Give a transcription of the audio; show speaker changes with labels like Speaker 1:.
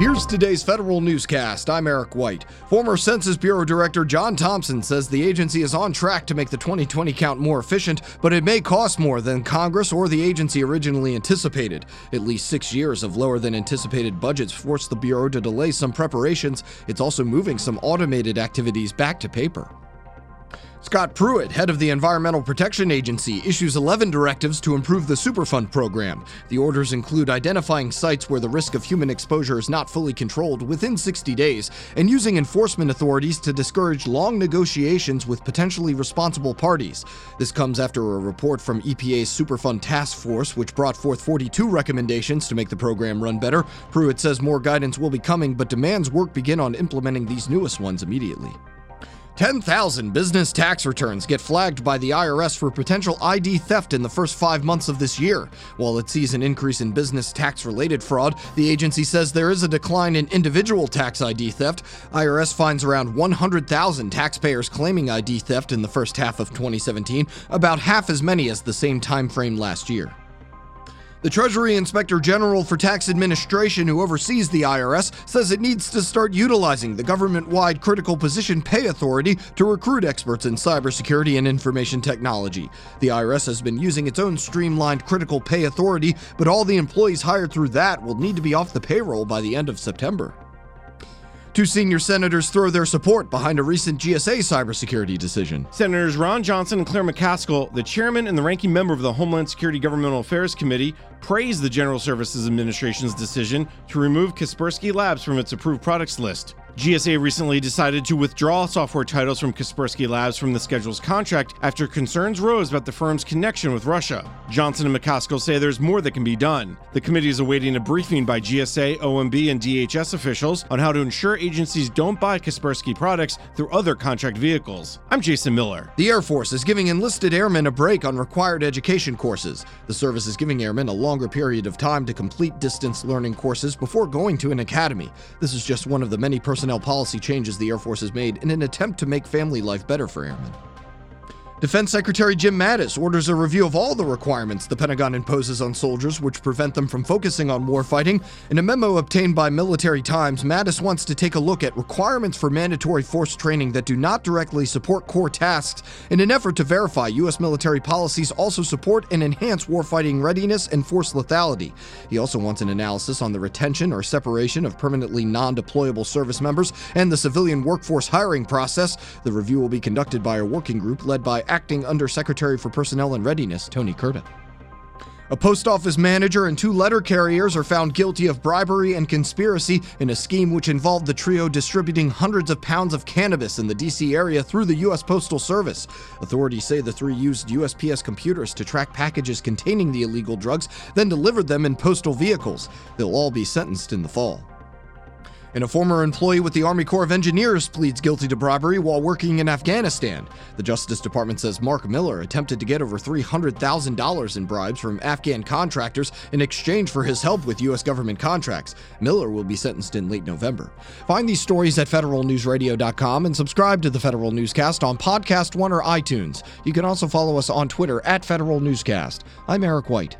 Speaker 1: Here's today's federal newscast. I'm Eric White. Former Census Bureau Director John Thompson says the agency is on track to make the 2020 count more efficient, but it may cost more than Congress or the agency originally anticipated. At least six years of lower than anticipated budgets forced the Bureau to delay some preparations. It's also moving some automated activities back to paper. Scott Pruitt, head of the Environmental Protection Agency, issues 11 directives to improve the Superfund program. The orders include identifying sites where the risk of human exposure is not fully controlled within 60 days and using enforcement authorities to discourage long negotiations with potentially responsible parties. This comes after a report from EPA's Superfund Task Force, which brought forth 42 recommendations to make the program run better. Pruitt says more guidance will be coming, but demands work begin on implementing these newest ones immediately. 10,000 business tax returns get flagged by the IRS for potential ID theft in the first five months of this year. While it sees an increase in business tax related fraud, the agency says there is a decline in individual tax ID theft. IRS finds around 100,000 taxpayers claiming ID theft in the first half of 2017, about half as many as the same time frame last year. The Treasury Inspector General for Tax Administration, who oversees the IRS, says it needs to start utilizing the government wide Critical Position Pay Authority to recruit experts in cybersecurity and information technology. The IRS has been using its own streamlined Critical Pay Authority, but all the employees hired through that will need to be off the payroll by the end of September. Two senior senators throw their support behind a recent GSA cybersecurity decision.
Speaker 2: Senators Ron Johnson and Claire McCaskill, the chairman and the ranking member of the Homeland Security Governmental Affairs Committee, praised the General Services Administration's decision to remove Kaspersky Labs from its approved products list. GSA recently decided to withdraw software titles from Kaspersky Labs from the schedule's contract after concerns rose about the firm's connection with Russia. Johnson and McCaskill say there's more that can be done. The committee is awaiting a briefing by GSA, OMB, and DHS officials on how to ensure agencies don't buy Kaspersky products through other contract vehicles. I'm Jason Miller.
Speaker 1: The Air Force is giving enlisted airmen a break on required education courses. The service is giving airmen a longer period of time to complete distance learning courses before going to an academy. This is just one of the many personnel personnel policy changes the Air Force has made in an attempt to make family life better for airmen. Defense Secretary Jim Mattis orders a review of all the requirements the Pentagon imposes on soldiers which prevent them from focusing on warfighting. In a memo obtained by Military Times, Mattis wants to take a look at requirements for mandatory force training that do not directly support core tasks in an effort to verify U.S. military policies also support and enhance warfighting readiness and force lethality. He also wants an analysis on the retention or separation of permanently non deployable service members and the civilian workforce hiring process. The review will be conducted by a working group led by Acting Undersecretary for Personnel and Readiness, Tony Kurta. A post office manager and two letter carriers are found guilty of bribery and conspiracy in a scheme which involved the trio distributing hundreds of pounds of cannabis in the D.C. area through the U.S. Postal Service. Authorities say the three used USPS computers to track packages containing the illegal drugs, then delivered them in postal vehicles. They'll all be sentenced in the fall. And a former employee with the Army Corps of Engineers pleads guilty to bribery while working in Afghanistan. The Justice Department says Mark Miller attempted to get over $300,000 in bribes from Afghan contractors in exchange for his help with U.S. government contracts. Miller will be sentenced in late November. Find these stories at federalnewsradio.com and subscribe to the Federal Newscast on Podcast One or iTunes. You can also follow us on Twitter at Federal Newscast. I'm Eric White.